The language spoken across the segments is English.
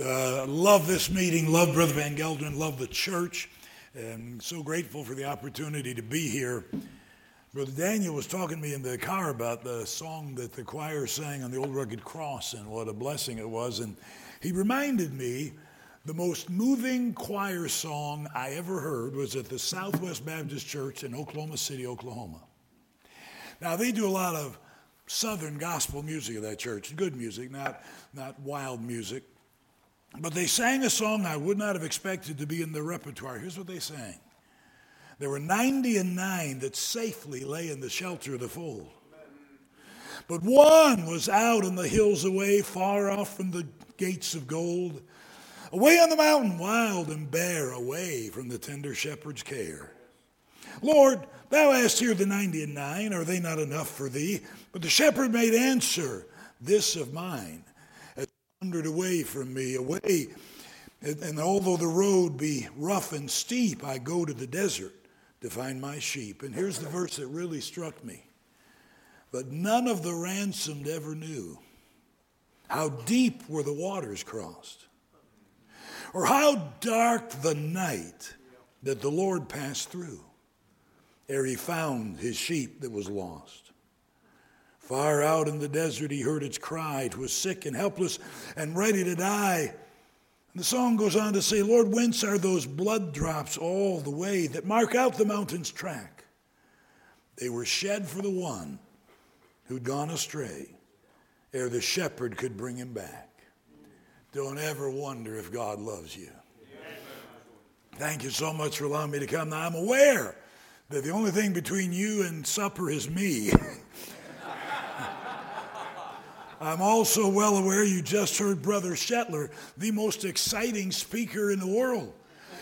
Uh, love this meeting, love Brother Van Gelderen, love the church, and so grateful for the opportunity to be here. Brother Daniel was talking to me in the car about the song that the choir sang on the Old Rugged Cross and what a blessing it was. And he reminded me the most moving choir song I ever heard was at the Southwest Baptist Church in Oklahoma City, Oklahoma. Now, they do a lot of Southern gospel music at that church, good music, not, not wild music. But they sang a song I would not have expected to be in their repertoire. Here's what they sang There were 90 and nine that safely lay in the shelter of the fold. But one was out in the hills away, far off from the gates of gold, away on the mountain, wild and bare, away from the tender shepherd's care. Lord, thou hast here the ninety and nine, are they not enough for thee? But the shepherd made answer, This of mine wandered away from me, away. And, although the road be rough and steep, I go to the desert to find my sheep. And here's the verse that really struck me. But none of the ransomed ever knew how deep were the waters crossed, or how dark the night that the Lord passed through ere he found his sheep that was lost. Far out in the desert, he heard its cry. It was sick and helpless and ready to die. And the song goes on to say, Lord, whence are those blood drops all the way that mark out the mountain's track? They were shed for the one who'd gone astray ere the shepherd could bring him back. Don't ever wonder if God loves you. Thank you so much for allowing me to come. Now, I'm aware that the only thing between you and supper is me. I'm also well aware you just heard Brother Shetler, the most exciting speaker in the world.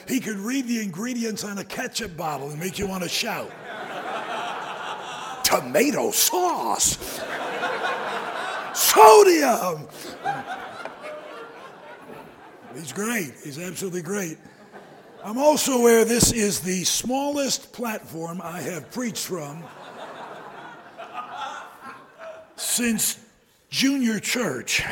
He could read the ingredients on a ketchup bottle and make you want to shout. Tomato sauce, sodium. He's great. He's absolutely great. I'm also aware this is the smallest platform I have preached from since junior church.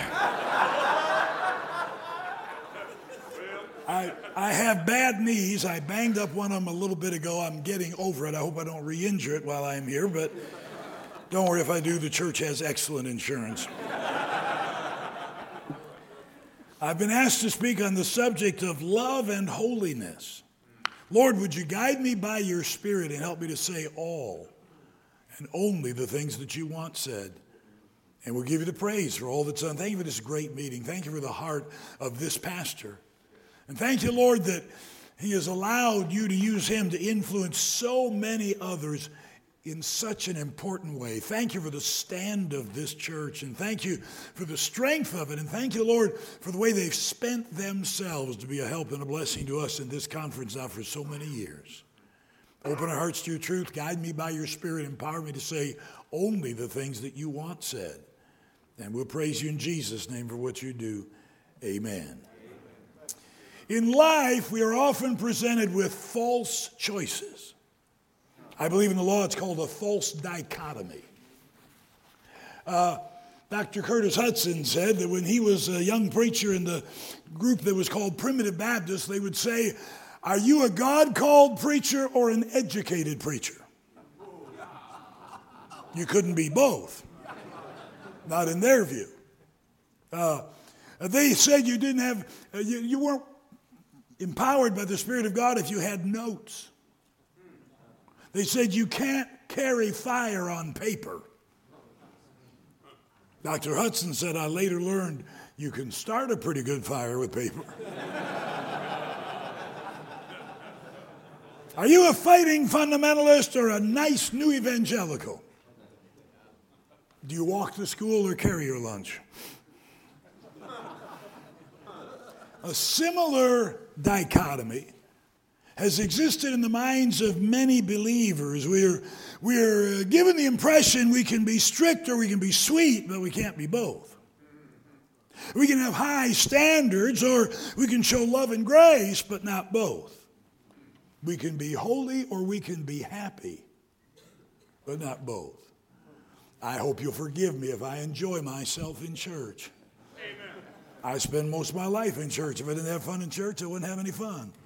I, I have bad knees. I banged up one of them a little bit ago. I'm getting over it. I hope I don't re injure it while I'm here, but don't worry if I do, the church has excellent insurance. I've been asked to speak on the subject of love and holiness. Lord, would you guide me by your Spirit and help me to say all and only the things that you want said? And we'll give you the praise for all that's done. Thank you for this great meeting. Thank you for the heart of this pastor. And thank you, Lord, that he has allowed you to use him to influence so many others in such an important way. Thank you for the stand of this church, and thank you for the strength of it, and thank you, Lord, for the way they've spent themselves to be a help and a blessing to us in this conference now for so many years. Open our hearts to your truth. Guide me by your Spirit. Empower me to say only the things that you want said. And we'll praise you in Jesus' name for what you do. Amen. In life, we are often presented with false choices. I believe in the law it's called a false dichotomy. Uh, Dr. Curtis Hudson said that when he was a young preacher in the group that was called Primitive Baptist, they would say, Are you a God called preacher or an educated preacher? You couldn't be both not in their view. Uh, they said you didn't have, uh, you, you weren't empowered by the Spirit of God if you had notes. They said you can't carry fire on paper. Dr. Hudson said, I later learned you can start a pretty good fire with paper. Are you a fighting fundamentalist or a nice new evangelical? Do you walk to school or carry your lunch? A similar dichotomy has existed in the minds of many believers. We're, we're uh, given the impression we can be strict or we can be sweet, but we can't be both. We can have high standards or we can show love and grace, but not both. We can be holy or we can be happy, but not both. I hope you'll forgive me if I enjoy myself in church. Amen. I spend most of my life in church. If I didn't have fun in church, I wouldn't have any fun.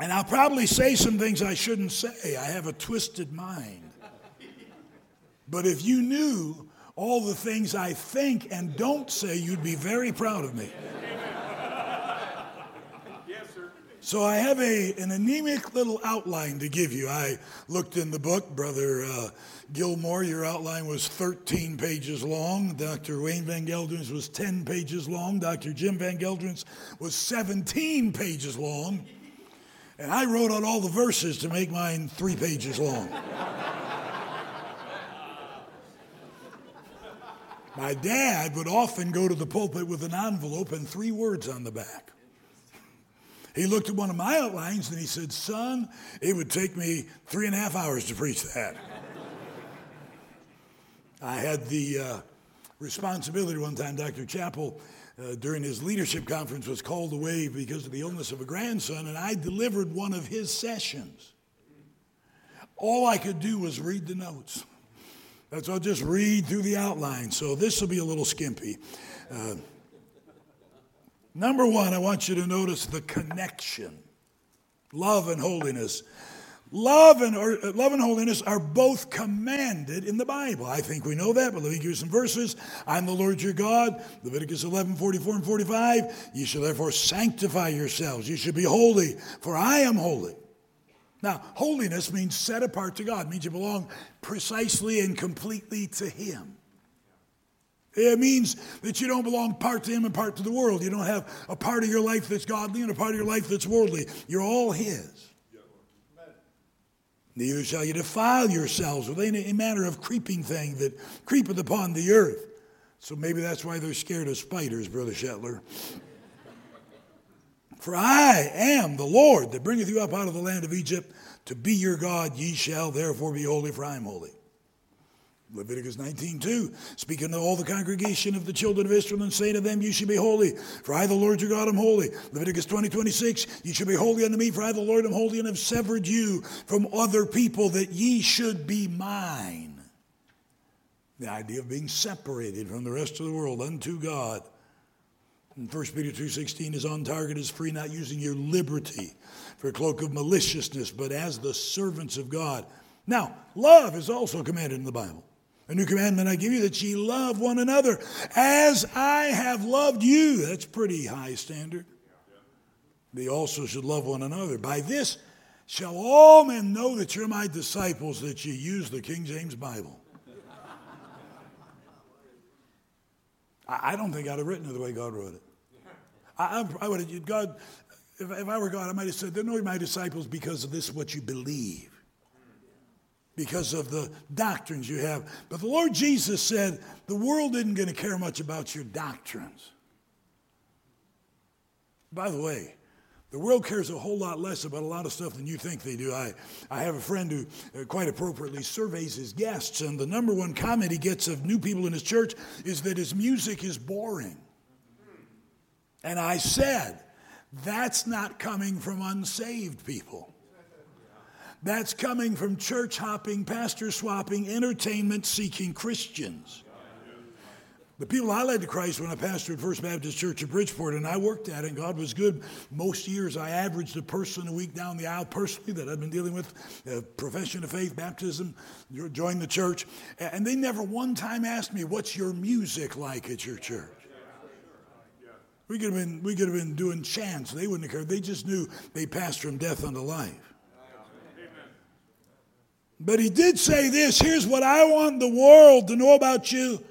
And I'll probably say some things I shouldn't say. I have a twisted mind. But if you knew all the things I think and don't say, you'd be very proud of me. So I have a, an anemic little outline to give you. I looked in the book, Brother uh, Gilmore, your outline was 13 pages long. Dr. Wayne Van Gelderen's was 10 pages long. Dr. Jim Van Gelderen's was 17 pages long. And I wrote out all the verses to make mine three pages long. My dad would often go to the pulpit with an envelope and three words on the back. He looked at one of my outlines and he said, Son, it would take me three and a half hours to preach that. I had the uh, responsibility one time, Dr. Chappell, uh, during his leadership conference, was called away because of the illness of a grandson, and I delivered one of his sessions. All I could do was read the notes. That's I'll just read through the outline. So this will be a little skimpy. Uh, Number one, I want you to notice the connection love and holiness. Love and, or, uh, love and holiness are both commanded in the Bible. I think we know that, but let me give you some verses. I'm the Lord your God, Leviticus 11, 44 and 45. You shall therefore sanctify yourselves. You should be holy, for I am holy. Now, holiness means set apart to God, it means you belong precisely and completely to Him. It means that you don't belong part to Him and part to the world. You don't have a part of your life that's godly and a part of your life that's worldly. You're all His. Neither shall you defile yourselves with any manner of creeping thing that creepeth upon the earth. So maybe that's why they're scared of spiders, Brother Shetler. For I am the Lord that bringeth you up out of the land of Egypt to be your God. Ye shall therefore be holy, for I am holy. Leviticus 19:2, speaking to all the congregation of the children of Israel and saying to them, You should be holy, for I, the Lord your God, am holy. Leviticus 20, 26, You should be holy unto me, for I, the Lord, am holy, and have severed you from other people that ye should be mine. The idea of being separated from the rest of the world unto God. And 1 Peter 2.16 is on target is free, not using your liberty for a cloak of maliciousness, but as the servants of God. Now, love is also commanded in the Bible. A new commandment I give you that ye love one another as I have loved you. That's pretty high standard. They also should love one another. By this shall all men know that you're my disciples, that you use the King James Bible. I don't think I'd have written it the way God wrote it. I, I would have, God, if, if I were God, I might have said, they're not my disciples because of this, what you believe because of the doctrines you have. But the Lord Jesus said the world isn't going to care much about your doctrines. By the way, the world cares a whole lot less about a lot of stuff than you think they do. I, I have a friend who uh, quite appropriately surveys his guests, and the number one comment he gets of new people in his church is that his music is boring. And I said, that's not coming from unsaved people. That's coming from church hopping, pastor swapping, entertainment seeking Christians. The people I led to Christ when I pastored First Baptist Church of Bridgeport, and I worked at it, and God was good. Most years I averaged a person a week down the aisle personally that I'd been dealing with, uh, profession of faith, baptism, joined the church. And they never one time asked me, What's your music like at your church? We could have been, we could have been doing chants. They wouldn't have cared. They just knew they passed from death unto life. But he did say this here's what I want the world to know about you.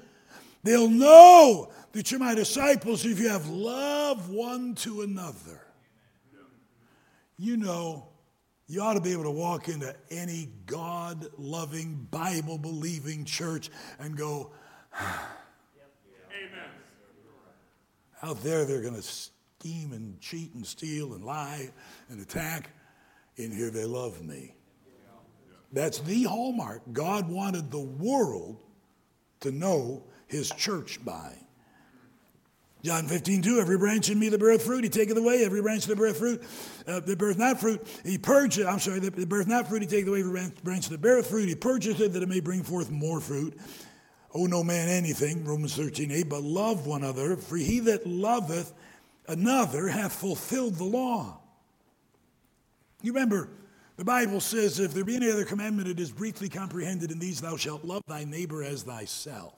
They'll know that you're my disciples if you have love one to another. You know, you ought to be able to walk into any God loving, Bible believing church and go, Amen. Out there, they're going to scheme and cheat and steal and lie and attack. In here, they love me. That's the hallmark God wanted the world to know his church by. John 15, 2, every branch in me that beareth fruit, he taketh away. Every branch that beareth fruit, uh, that beareth not fruit, he purgeth, I'm sorry, that beareth not fruit, he taketh away. Every branch that beareth fruit, he purgeth it that it may bring forth more fruit. owe no man anything, Romans 13, 8, but love one another, for he that loveth another hath fulfilled the law. You remember, the Bible says, if there be any other commandment, it is briefly comprehended in these thou shalt love thy neighbor as thyself.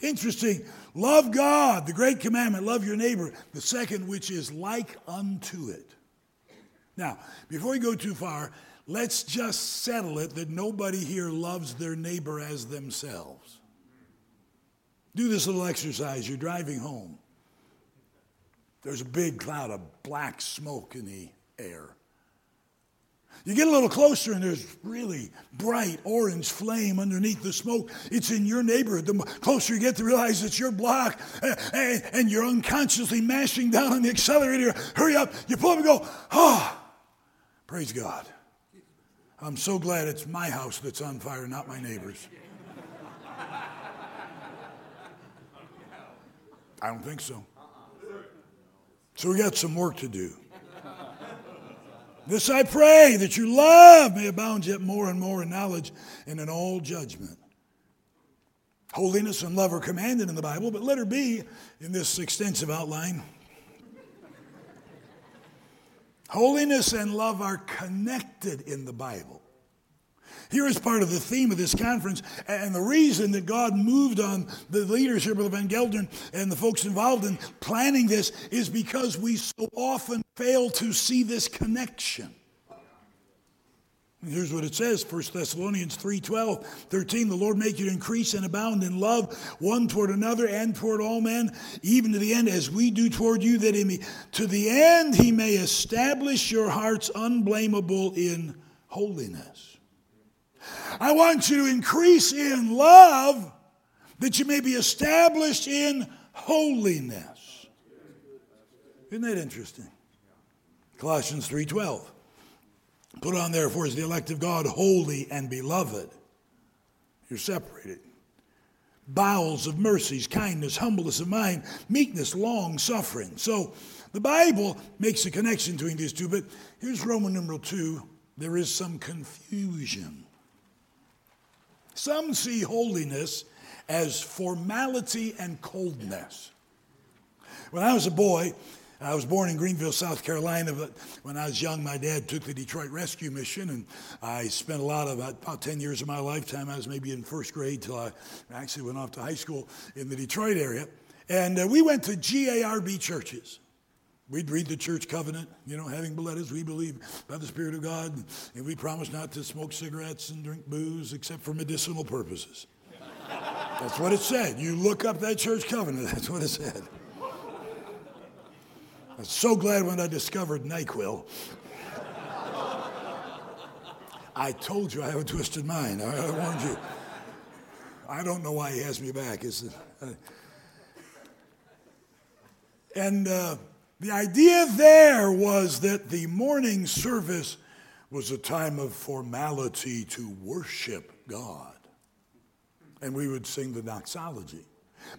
Interesting. Love God, the great commandment, love your neighbor. The second, which is like unto it. Now, before we go too far, let's just settle it that nobody here loves their neighbor as themselves. Do this little exercise. You're driving home. There's a big cloud of black smoke in the air. You get a little closer and there's really bright orange flame underneath the smoke. It's in your neighborhood. The closer you get to realize it's your block eh, eh, and you're unconsciously mashing down on the accelerator. Hurry up. You pull up and go, oh, praise God. I'm so glad it's my house that's on fire, not my neighbor's. I don't think so. So we got some work to do. This I pray that your love may abound yet more and more in knowledge and in all judgment. Holiness and love are commanded in the Bible, but let her be in this extensive outline. Holiness and love are connected in the Bible. Here is part of the theme of this conference, and the reason that God moved on the leadership of the Van Gelderen and the folks involved in planning this is because we so often fail to see this connection. Here's what it says, 1 Thessalonians 3 12, 13. The Lord make you increase and abound in love one toward another and toward all men, even to the end, as we do toward you, that he may, to the end he may establish your hearts unblameable in holiness. I want you to increase in love that you may be established in holiness. Isn't that interesting? Colossians 3:12. Put on therefore as the elect of God holy and beloved. You're separated. Bowels of mercies, kindness, humbleness of mind, meekness, long suffering. So the Bible makes a connection between these two, but here's Roman numeral 2. There is some confusion. Some see holiness as formality and coldness. When I was a boy, I was born in Greenville, South Carolina, but when I was young, my dad took the Detroit Rescue Mission, and I spent a lot of about 10 years of my lifetime. I was maybe in first grade till I actually went off to high school in the Detroit area. And uh, we went to GARB churches. We'd read the church covenant, you know, having as we believe by the Spirit of God, and we promise not to smoke cigarettes and drink booze except for medicinal purposes. That's what it said. You look up that church covenant, that's what it said. I'm so glad when I discovered NyQuil. I told you I have a twisted mind. I, warned you. I don't know why he has me back. Uh, and uh, the idea there was that the morning service was a time of formality to worship God. And we would sing the doxology.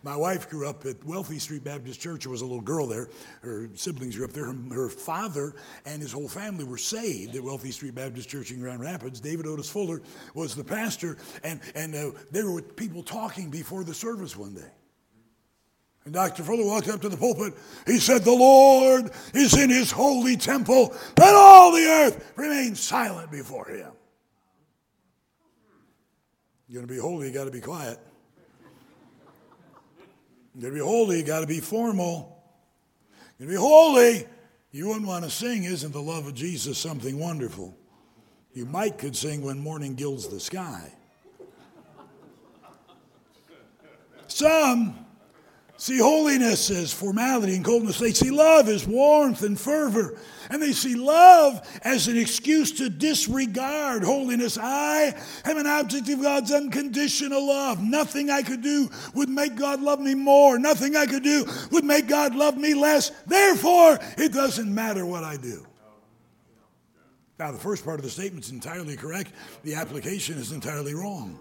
My wife grew up at Wealthy Street Baptist Church. There was a little girl there. Her siblings grew up there. Her, her, father and his whole family were saved at Wealthy Street Baptist Church in Grand Rapids. David Otis Fuller was the pastor, and, and uh, there were people talking before the service one day. And Dr. Fuller walked up to the pulpit. He said, The Lord is in his holy temple. Let all the earth remain silent before him. You're going to be holy, you got to be quiet. You're going to be holy, you got to be formal. You're going to be holy. You wouldn't want to sing, Isn't the love of Jesus something wonderful? You might could sing when morning gilds the sky. Some see holiness as formality and coldness. They see love as warmth and fervor. And they see love as an excuse to disregard holiness. I am an object of God's unconditional love. Nothing I could do would make God love me more. Nothing I could do would make God love me less. Therefore, it doesn't matter what I do. Now, the first part of the statement is entirely correct. The application is entirely wrong.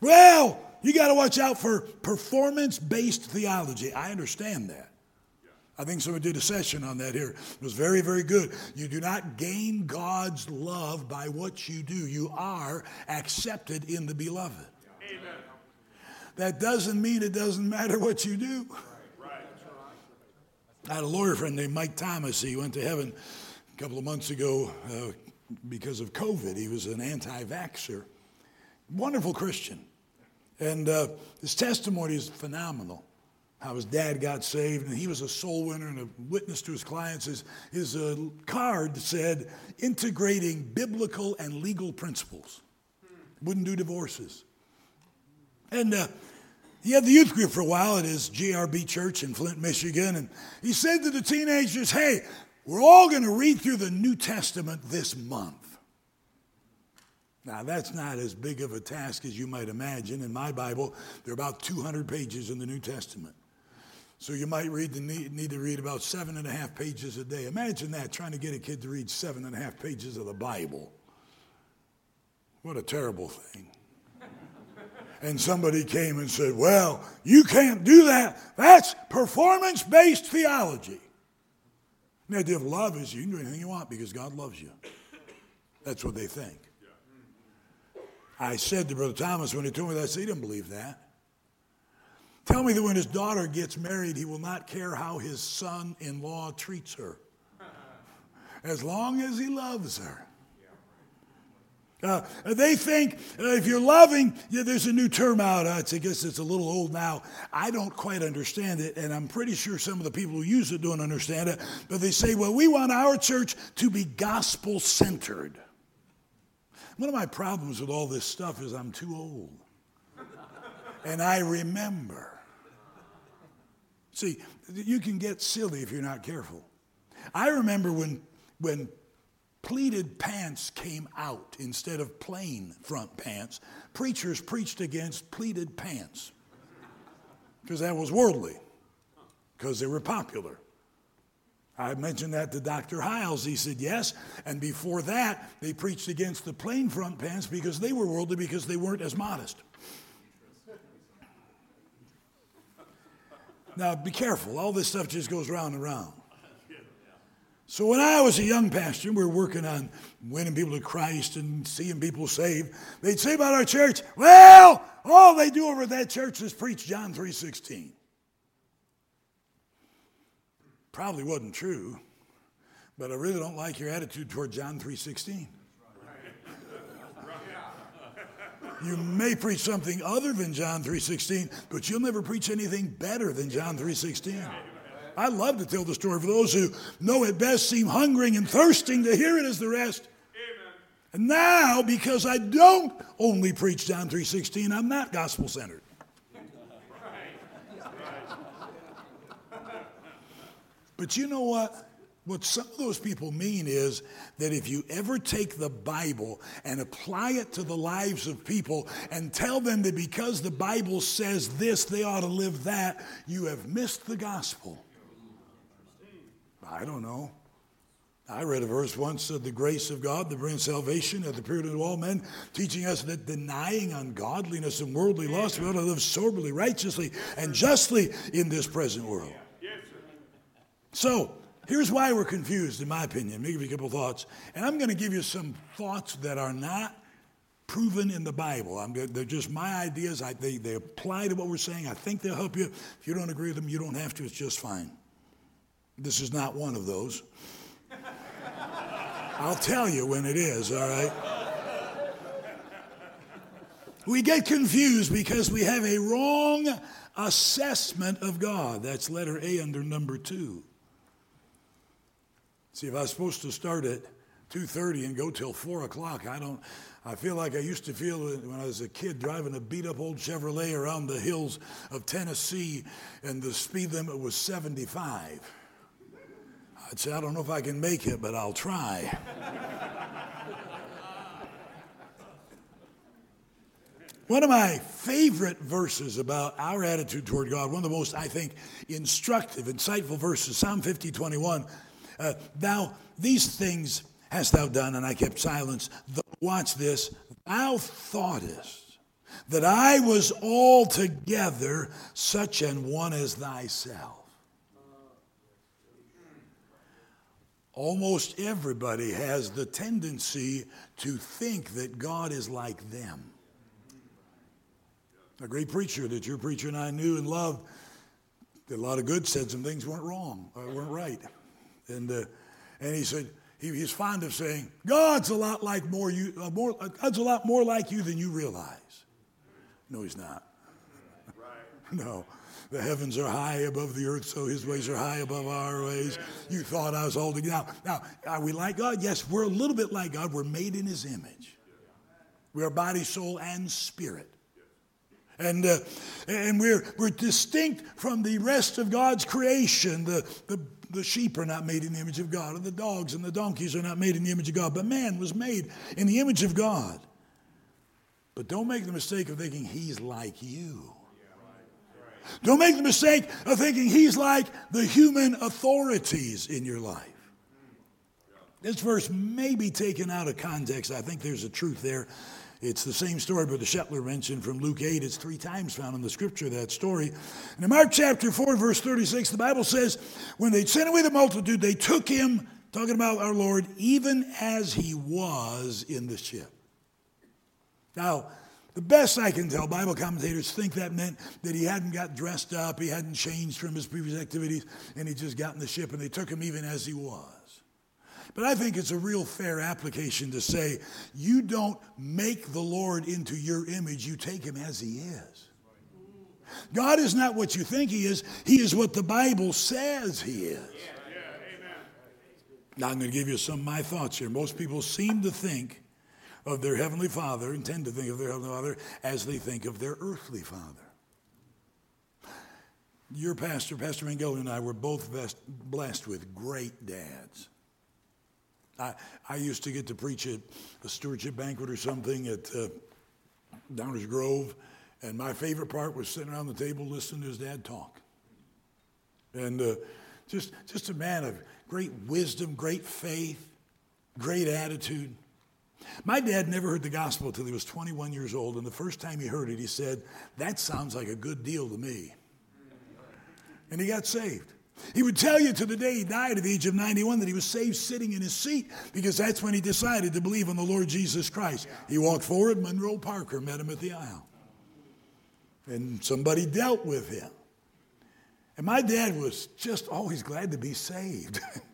Well, you got to watch out for performance based theology. I understand that. I think someone did a session on that here. It was very, very good. You do not gain God's love by what you do, you are accepted in the beloved. Amen. That doesn't mean it doesn't matter what you do. I had a lawyer friend named Mike Thomas. He went to heaven a couple of months ago uh, because of COVID. He was an anti vaxxer. Wonderful Christian. And uh, his testimony is phenomenal. How his dad got saved, and he was a soul winner and a witness to his clients. His, his uh, card said, integrating biblical and legal principles. Wouldn't do divorces. And uh, he had the youth group for a while at his GRB church in Flint, Michigan. And he said to the teenagers, Hey, we're all going to read through the New Testament this month. Now, that's not as big of a task as you might imagine. In my Bible, there are about 200 pages in the New Testament. So you might read the need, need to read about seven and a half pages a day. Imagine that, trying to get a kid to read seven and a half pages of the Bible. What a terrible thing. and somebody came and said, Well, you can't do that. That's performance based theology. The idea of love is you can do anything you want because God loves you. That's what they think. I said to Brother Thomas when he told me that, I said, he didn't believe that. Tell me that when his daughter gets married, he will not care how his son in law treats her, as long as he loves her. Uh, they think uh, if you're loving, yeah, there's a new term out. Uh, I guess it's a little old now. I don't quite understand it, and I'm pretty sure some of the people who use it don't understand it. But they say, well, we want our church to be gospel centered. One of my problems with all this stuff is I'm too old. and I remember. See, you can get silly if you're not careful. I remember when, when pleated pants came out instead of plain front pants, preachers preached against pleated pants because that was worldly, because they were popular. I mentioned that to Dr. Hiles. He said yes. And before that, they preached against the plain front pants because they were worldly because they weren't as modest. Now, be careful. All this stuff just goes round and round. So, when I was a young pastor, we were working on winning people to Christ and seeing people saved. They'd say about our church, well, all they do over at that church is preach John three 3.16. Probably wasn't true, but I really don't like your attitude toward John 3:16. You may preach something other than John 3:16, but you'll never preach anything better than John 3:16. I love to tell the story for those who know it best, seem hungering and thirsting to hear it as the rest. Amen. And now, because I don't only preach John 3:16, I'm not gospel centered. But you know what? What some of those people mean is that if you ever take the Bible and apply it to the lives of people and tell them that because the Bible says this, they ought to live that, you have missed the gospel. I don't know. I read a verse once of the grace of God that brings salvation at the period of all men, teaching us that denying ungodliness and worldly lust, we ought to live soberly, righteously, and justly in this present world. So, here's why we're confused, in my opinion. Let me give you a couple thoughts. And I'm going to give you some thoughts that are not proven in the Bible. I'm, they're just my ideas. I, they, they apply to what we're saying. I think they'll help you. If you don't agree with them, you don't have to. It's just fine. This is not one of those. I'll tell you when it is, all right? We get confused because we have a wrong assessment of God. That's letter A under number two. See, if I was supposed to start at 2.30 and go till 4 o'clock, I don't, I feel like I used to feel when I was a kid driving a beat up old Chevrolet around the hills of Tennessee and the speed limit was 75. I'd say, I don't know if I can make it, but I'll try. One of my favorite verses about our attitude toward God, one of the most, I think, instructive, insightful verses, Psalm 50, 21 uh, thou, these things hast thou done, and I kept silence. Watch this. Thou thoughtest that I was altogether such an one as thyself. almost everybody has the tendency to think that God is like them. A great preacher that your preacher and I knew and loved, did a lot of good, said some things weren't wrong, or weren't right. And, uh, and he said, he, he's fond of saying, God's a lot like more you, uh, more, uh, God's a lot more like you than you realize. No, he's not. No. The heavens are high above the earth, so his ways are high above our ways. You thought I was holding now. Now, are we like God? Yes, we're a little bit like God. We're made in his image. We are body, soul, and spirit. And, uh, and we're, we're distinct from the rest of God's creation. The, the, the sheep are not made in the image of God, and the dogs and the donkeys are not made in the image of God. But man was made in the image of God. But don't make the mistake of thinking he's like you. Don't make the mistake of thinking he's like the human authorities in your life. This verse may be taken out of context. I think there's a truth there. It's the same story Brother Shetler mentioned from Luke 8. It's three times found in the scripture, that story. And in Mark chapter 4, verse 36, the Bible says, When they sent away the multitude, they took him, talking about our Lord, even as he was in the ship. Now, the best I can tell, Bible commentators think that meant that he hadn't got dressed up, he hadn't changed from his previous activities, and he just got in the ship and they took him even as he was. But I think it's a real fair application to say you don't make the Lord into your image, you take him as he is. God is not what you think he is, he is what the Bible says he is. Now, I'm going to give you some of my thoughts here. Most people seem to think of their Heavenly Father and tend to think of their Heavenly Father as they think of their earthly Father. Your pastor, Pastor Mangel, and I were both blessed with great dads. I, I used to get to preach at a stewardship banquet or something at uh, Downers Grove, and my favorite part was sitting around the table listening to his dad talk. And uh, just, just a man of great wisdom, great faith, great attitude. My dad never heard the gospel until he was 21 years old, and the first time he heard it, he said, That sounds like a good deal to me. And he got saved. He would tell you to the day he died at the age of 91 that he was saved sitting in his seat because that's when he decided to believe in the Lord Jesus Christ. He walked forward, Monroe Parker met him at the aisle. And somebody dealt with him. And my dad was just always glad to be saved.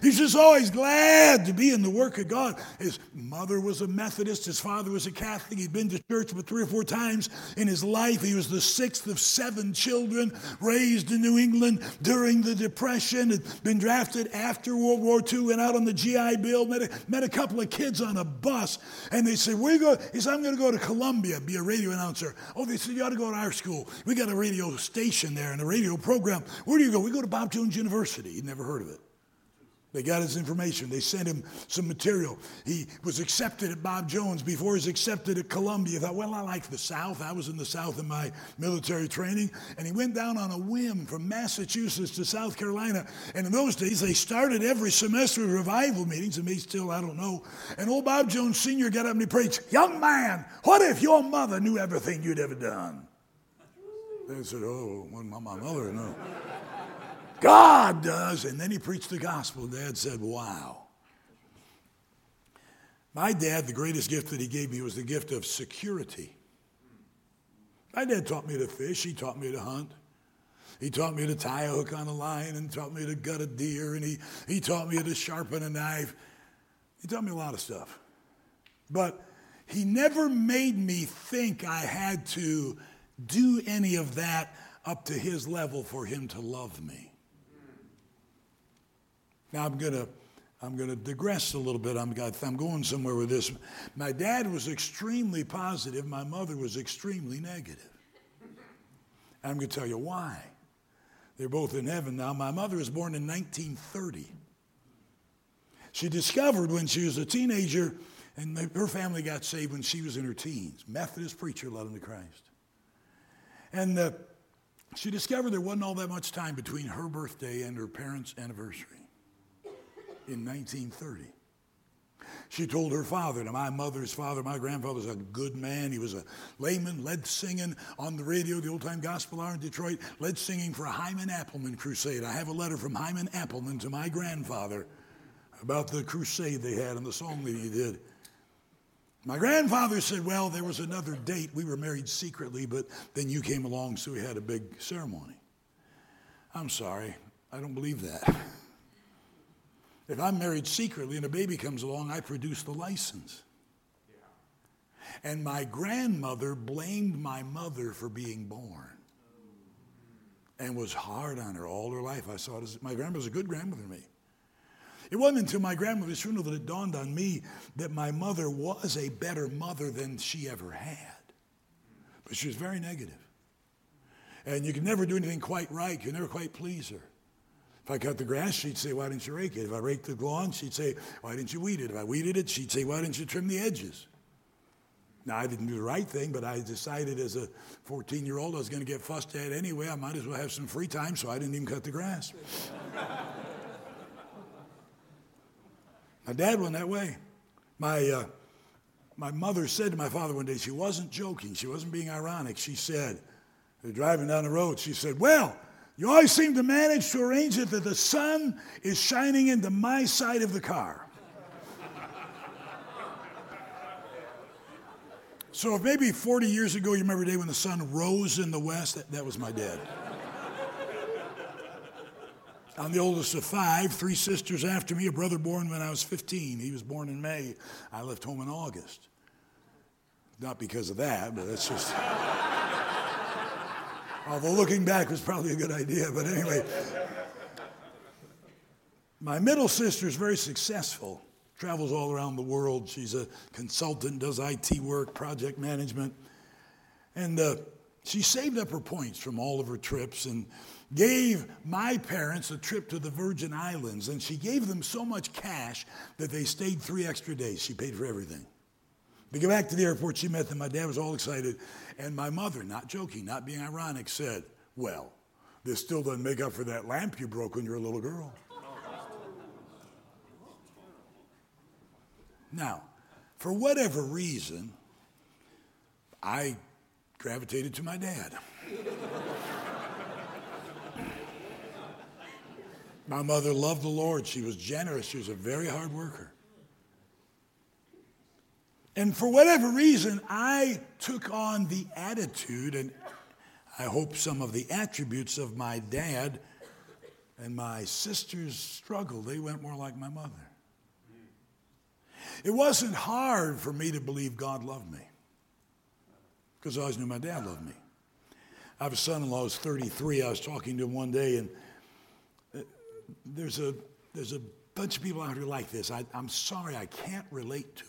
He's just always glad to be in the work of God. His mother was a Methodist, his father was a Catholic. He'd been to church but three or four times in his life. He was the sixth of seven children raised in New England during the Depression, had been drafted after World War II, went out on the GI Bill, met a, met a couple of kids on a bus, and they said, Where you go? He said, I'm going to go to Columbia, be a radio announcer. Oh, they said, You ought to go to our school. We got a radio station there and a radio program. Where do you go? We go to Bob Jones University. He'd never heard of it. They got his information. They sent him some material. He was accepted at Bob Jones before he was accepted at Columbia. He thought, well, I like the South. I was in the South in my military training. And he went down on a whim from Massachusetts to South Carolina. And in those days, they started every semester revival meetings, and me still, I don't know. And old Bob Jones Sr. got up and he preached, Young man, what if your mother knew everything you'd ever done? They said, Oh, my mother, no. God does. And then he preached the gospel. Dad said, Wow. My dad, the greatest gift that he gave me was the gift of security. My dad taught me to fish, he taught me to hunt. He taught me to tie a hook on a line and taught me to gut a deer and he, he taught me to sharpen a knife. He taught me a lot of stuff. But he never made me think I had to do any of that up to his level for him to love me. Now I'm going to I'm going to digress a little bit. I'm, I'm going somewhere with this. My dad was extremely positive. My mother was extremely negative. I'm going to tell you why. They're both in heaven now. My mother was born in 1930. She discovered when she was a teenager, and her family got saved when she was in her teens. Methodist preacher led them to Christ. And uh, she discovered there wasn't all that much time between her birthday and her parents' anniversary in 1930. She told her father, now my mother's father, my grandfather was a good man. He was a layman, led singing on the radio, the old time gospel hour in Detroit, led singing for a Hyman Appelman crusade. I have a letter from Hyman Appelman to my grandfather about the crusade they had and the song that he did. My grandfather said, Well, there was another date. We were married secretly, but then you came along, so we had a big ceremony. I'm sorry, I don't believe that. If I'm married secretly and a baby comes along, I produce the license. And my grandmother blamed my mother for being born and was hard on her all her life. I saw it as my grandmother was a good grandmother to me. It wasn't until my grandmother's funeral that it dawned on me that my mother was a better mother than she ever had. But she was very negative. And you could never do anything quite right, you could never quite please her. If I cut the grass, she'd say, Why didn't you rake it? If I raked the lawn, she'd say, Why didn't you weed it? If I weeded it, she'd say, Why didn't you trim the edges? Now, I didn't do the right thing, but I decided as a 14 year old I was going to get fussed at anyway. I might as well have some free time, so I didn't even cut the grass. my dad went that way. My, uh, my mother said to my father one day, she wasn't joking, she wasn't being ironic. She said, they're driving down the road, she said, Well, you always seem to manage to arrange it that the sun is shining into my side of the car. So if maybe 40 years ago you remember a day when the sun rose in the west, that, that was my dad. I'm the oldest of five, three sisters after me, a brother born when I was 15. He was born in May. I left home in August. Not because of that, but that's just. Although looking back was probably a good idea, but anyway. My middle sister is very successful travels all around the world. She's a consultant, does IT work, project management. And uh, she saved up her points from all of her trips and gave my parents a trip to the Virgin Islands. And she gave them so much cash that they stayed three extra days. She paid for everything. They go back to the airport, she met them. My dad was all excited. And my mother, not joking, not being ironic, said, Well, this still doesn't make up for that lamp you broke when you were a little girl. Now, for whatever reason, I gravitated to my dad. my mother loved the Lord. She was generous. She was a very hard worker. And for whatever reason, I took on the attitude and I hope some of the attributes of my dad and my sister's struggle. They went more like my mother. It wasn't hard for me to believe God loved me because I always knew my dad loved me. I have a son in law who's 33. I was talking to him one day, and uh, there's a, there's a bunch of people out here like this. I, I'm sorry, I can't relate to.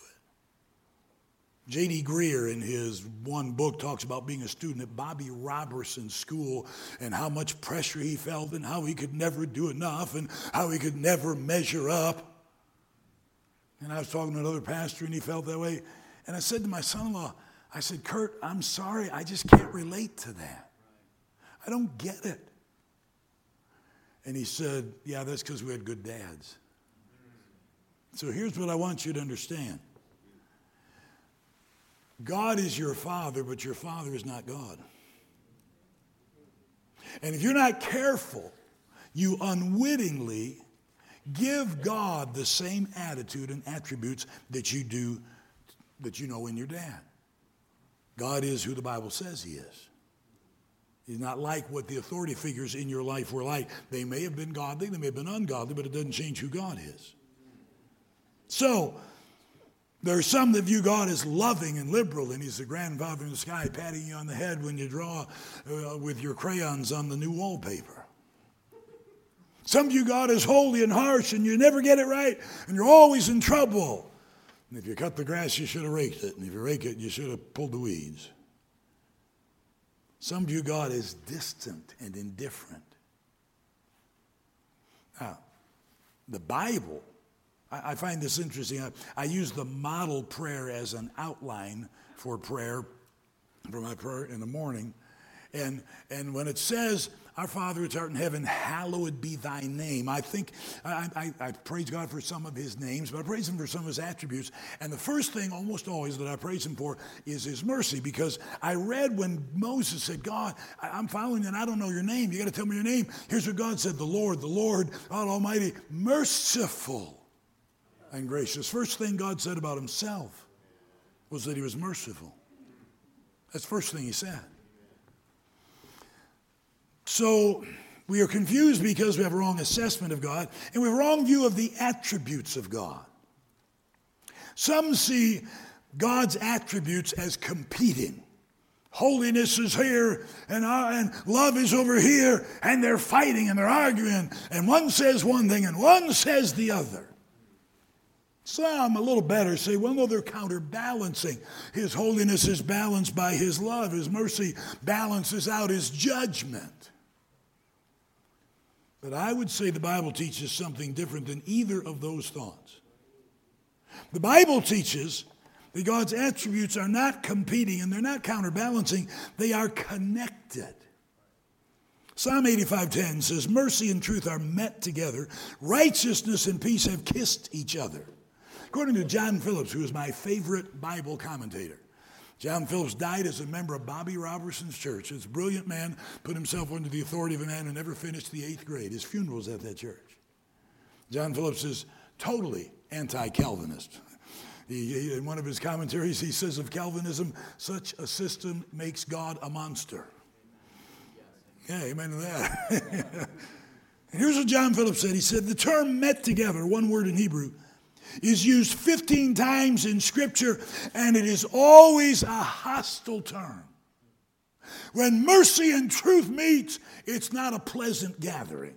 J.D. Greear, in his one book, talks about being a student at Bobby Robertson's school and how much pressure he felt and how he could never do enough and how he could never measure up. And I was talking to another pastor, and he felt that way. And I said to my son in law, I said, Kurt, I'm sorry, I just can't relate to that. I don't get it. And he said, Yeah, that's because we had good dads. So here's what I want you to understand God is your father, but your father is not God. And if you're not careful, you unwittingly Give God the same attitude and attributes that you do, that you know in your dad. God is who the Bible says he is. He's not like what the authority figures in your life were like. They may have been godly, they may have been ungodly, but it doesn't change who God is. So, there are some that view God as loving and liberal, and He's the grandfather in the sky patting you on the head when you draw uh, with your crayons on the new wallpaper. Some view God as holy and harsh, and you never get it right, and you're always in trouble. And if you cut the grass, you should have raked it. And if you rake it, you should have pulled the weeds. Some view God as distant and indifferent. Now, the Bible, I, I find this interesting. I, I use the model prayer as an outline for prayer, for my prayer in the morning. And, and when it says, Our Father which art in heaven, hallowed be thy name. I think, I, I, I, praise God for some of his names, but I praise him for some of his attributes. And the first thing, almost always, that I praise him for is his mercy, because I read when Moses said, God, I, am following you and I don't know your name. You got to tell me your name. Here's what God said The Lord, the Lord, God Almighty, merciful and gracious. First thing God said about himself was that he was merciful. That's the first thing he said. So we are confused because we have a wrong assessment of God and we have a wrong view of the attributes of God. Some see God's attributes as competing. Holiness is here and, uh, and love is over here, and they're fighting and they're arguing, and one says one thing and one says the other. Some, a little better, say, well, no, they're counterbalancing. His holiness is balanced by His love, His mercy balances out His judgment. But I would say the Bible teaches something different than either of those thoughts. The Bible teaches that God's attributes are not competing and they're not counterbalancing, they are connected. Psalm 85:10 says, "Mercy and truth are met together; righteousness and peace have kissed each other." According to John Phillips, who is my favorite Bible commentator, John Phillips died as a member of Bobby Robertson's church. This brilliant man put himself under the authority of a man who never finished the eighth grade. His funeral was at that church. John Phillips is totally anti Calvinist. In one of his commentaries, he says of Calvinism, such a system makes God a monster. Yeah, amen to that. Here's what John Phillips said. He said, The term met together, one word in Hebrew, is used 15 times in Scripture, and it is always a hostile term. When mercy and truth meet, it's not a pleasant gathering.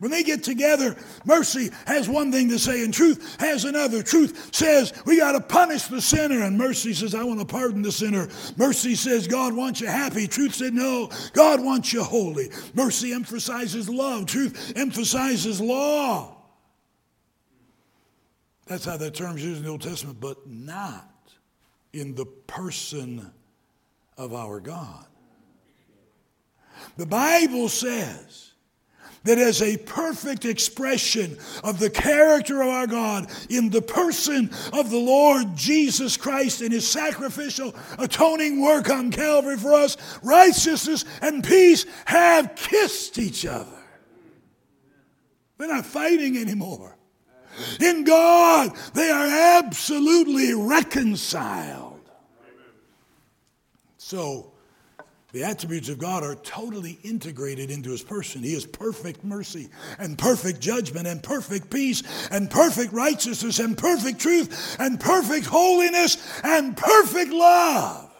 When they get together, mercy has one thing to say and truth has another. Truth says we got to punish the sinner, and mercy says, I want to pardon the sinner. Mercy says, God wants you happy. Truth said, No, God wants you holy. Mercy emphasizes love, truth emphasizes law. That's how that term's used in the Old Testament, but not in the person of our God. The Bible says, that as a perfect expression of the character of our God in the person of the Lord Jesus Christ and his sacrificial atoning work on Calvary for us, righteousness and peace have kissed each other. They're not fighting anymore. In God, they are absolutely reconciled. So, the attributes of God are totally integrated into his person. He is perfect mercy and perfect judgment and perfect peace and perfect righteousness and perfect truth and perfect holiness and perfect love.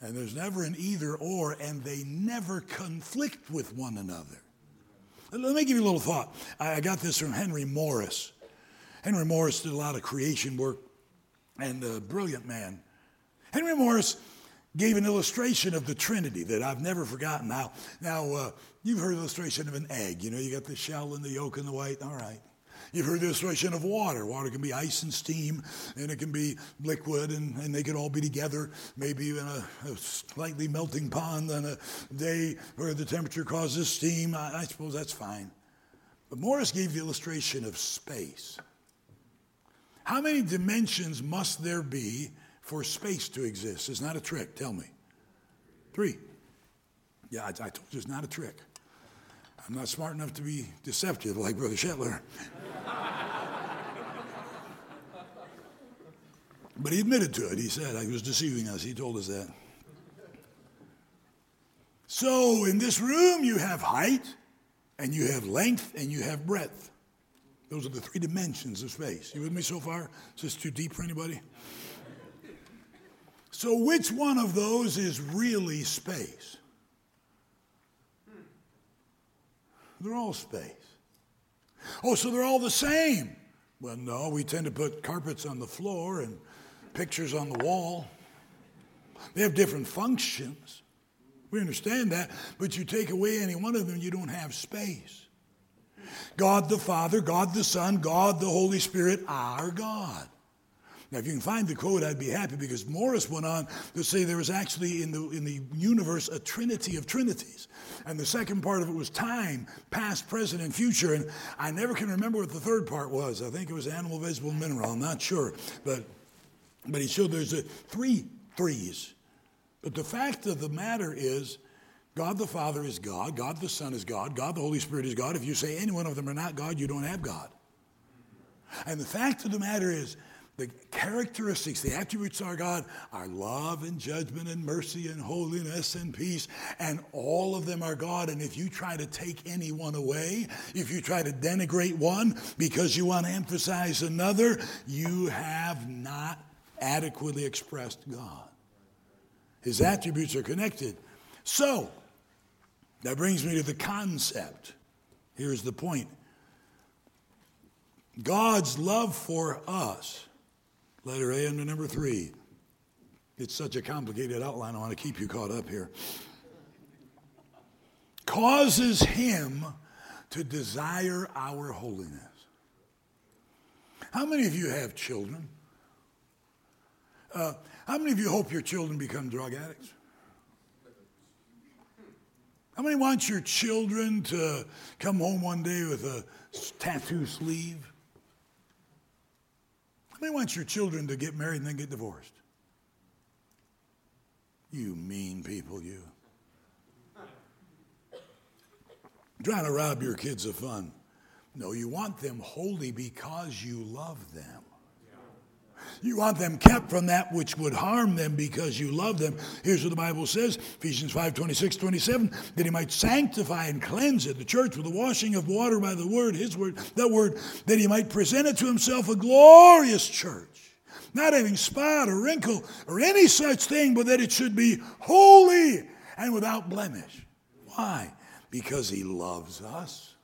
And there's never an either or, and they never conflict with one another. Let me give you a little thought. I got this from Henry Morris. Henry Morris did a lot of creation work and a brilliant man. Henry Morris gave an illustration of the Trinity that I've never forgotten. Now, now uh, you've heard illustration of an egg. You know, you got the shell and the yolk and the white. All right. You've heard the illustration of water. Water can be ice and steam, and it can be liquid, and, and they can all be together, maybe in a, a slightly melting pond on a day where the temperature causes steam. I, I suppose that's fine. But Morris gave the illustration of space. How many dimensions must there be for space to exist. It's not a trick, tell me. Three. Yeah, I, I told you it's not a trick. I'm not smart enough to be deceptive like Brother Shetler. But he admitted to it. He said he was deceiving us. He told us that. So in this room, you have height, and you have length, and you have breadth. Those are the three dimensions of space. You with me so far? Is this too deep for anybody? So, which one of those is really space? They're all space. Oh, so they're all the same. Well, no, we tend to put carpets on the floor and pictures on the wall. They have different functions. We understand that, but you take away any one of them, you don't have space. God the Father, God the Son, God the Holy Spirit, our God. Now, if you can find the quote, I'd be happy because Morris went on to say there was actually in the, in the universe a trinity of trinities. And the second part of it was time, past, present, and future. And I never can remember what the third part was. I think it was animal, vegetable, mineral. I'm not sure. But, but he showed there's a three threes. But the fact of the matter is, God the Father is God, God the Son is God, God the Holy Spirit is God. If you say any one of them are not God, you don't have God. And the fact of the matter is, the characteristics, the attributes of God are love and judgment and mercy and holiness and peace, and all of them are God. And if you try to take any one away, if you try to denigrate one because you want to emphasize another, you have not adequately expressed God. His attributes are connected. So, that brings me to the concept. Here's the point God's love for us Letter A under number three. It's such a complicated outline, I want to keep you caught up here. Causes him to desire our holiness. How many of you have children? Uh, how many of you hope your children become drug addicts? How many want your children to come home one day with a tattoo sleeve? Many want your children to get married and then get divorced? You mean people, you. Trying to rob your kids of fun. No, you want them holy because you love them. You want them kept from that which would harm them because you love them. Here's what the Bible says Ephesians 5 26, 27 that he might sanctify and cleanse it, the church, with the washing of water by the word, his word, that word, that he might present it to himself a glorious church, not having spot or wrinkle or any such thing, but that it should be holy and without blemish. Why? Because he loves us.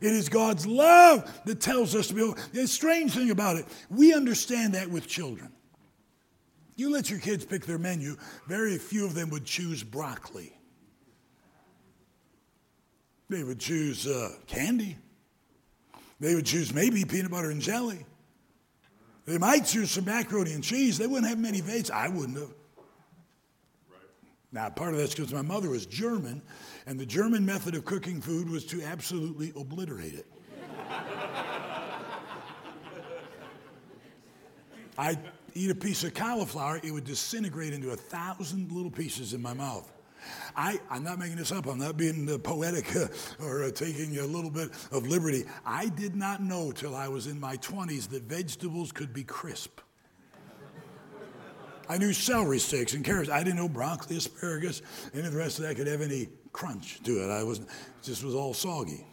It is God's love that tells us to be. The strange thing about it, we understand that with children. You let your kids pick their menu, very few of them would choose broccoli. They would choose uh, candy. They would choose maybe peanut butter and jelly. They might choose some macaroni and cheese. They wouldn't have many veggies. I wouldn't have. Right. Now, part of that's because my mother was German, and the German method of cooking food was to absolutely obliterate it. I'd eat a piece of cauliflower, it would disintegrate into a thousand little pieces in my mouth. I, am not making this up. I'm not being uh, poetic uh, or uh, taking a little bit of liberty. I did not know till I was in my 20s that vegetables could be crisp. I knew celery sticks and carrots. I didn't know broccoli, asparagus, any of the rest of that could have any crunch to it. I was just was all soggy.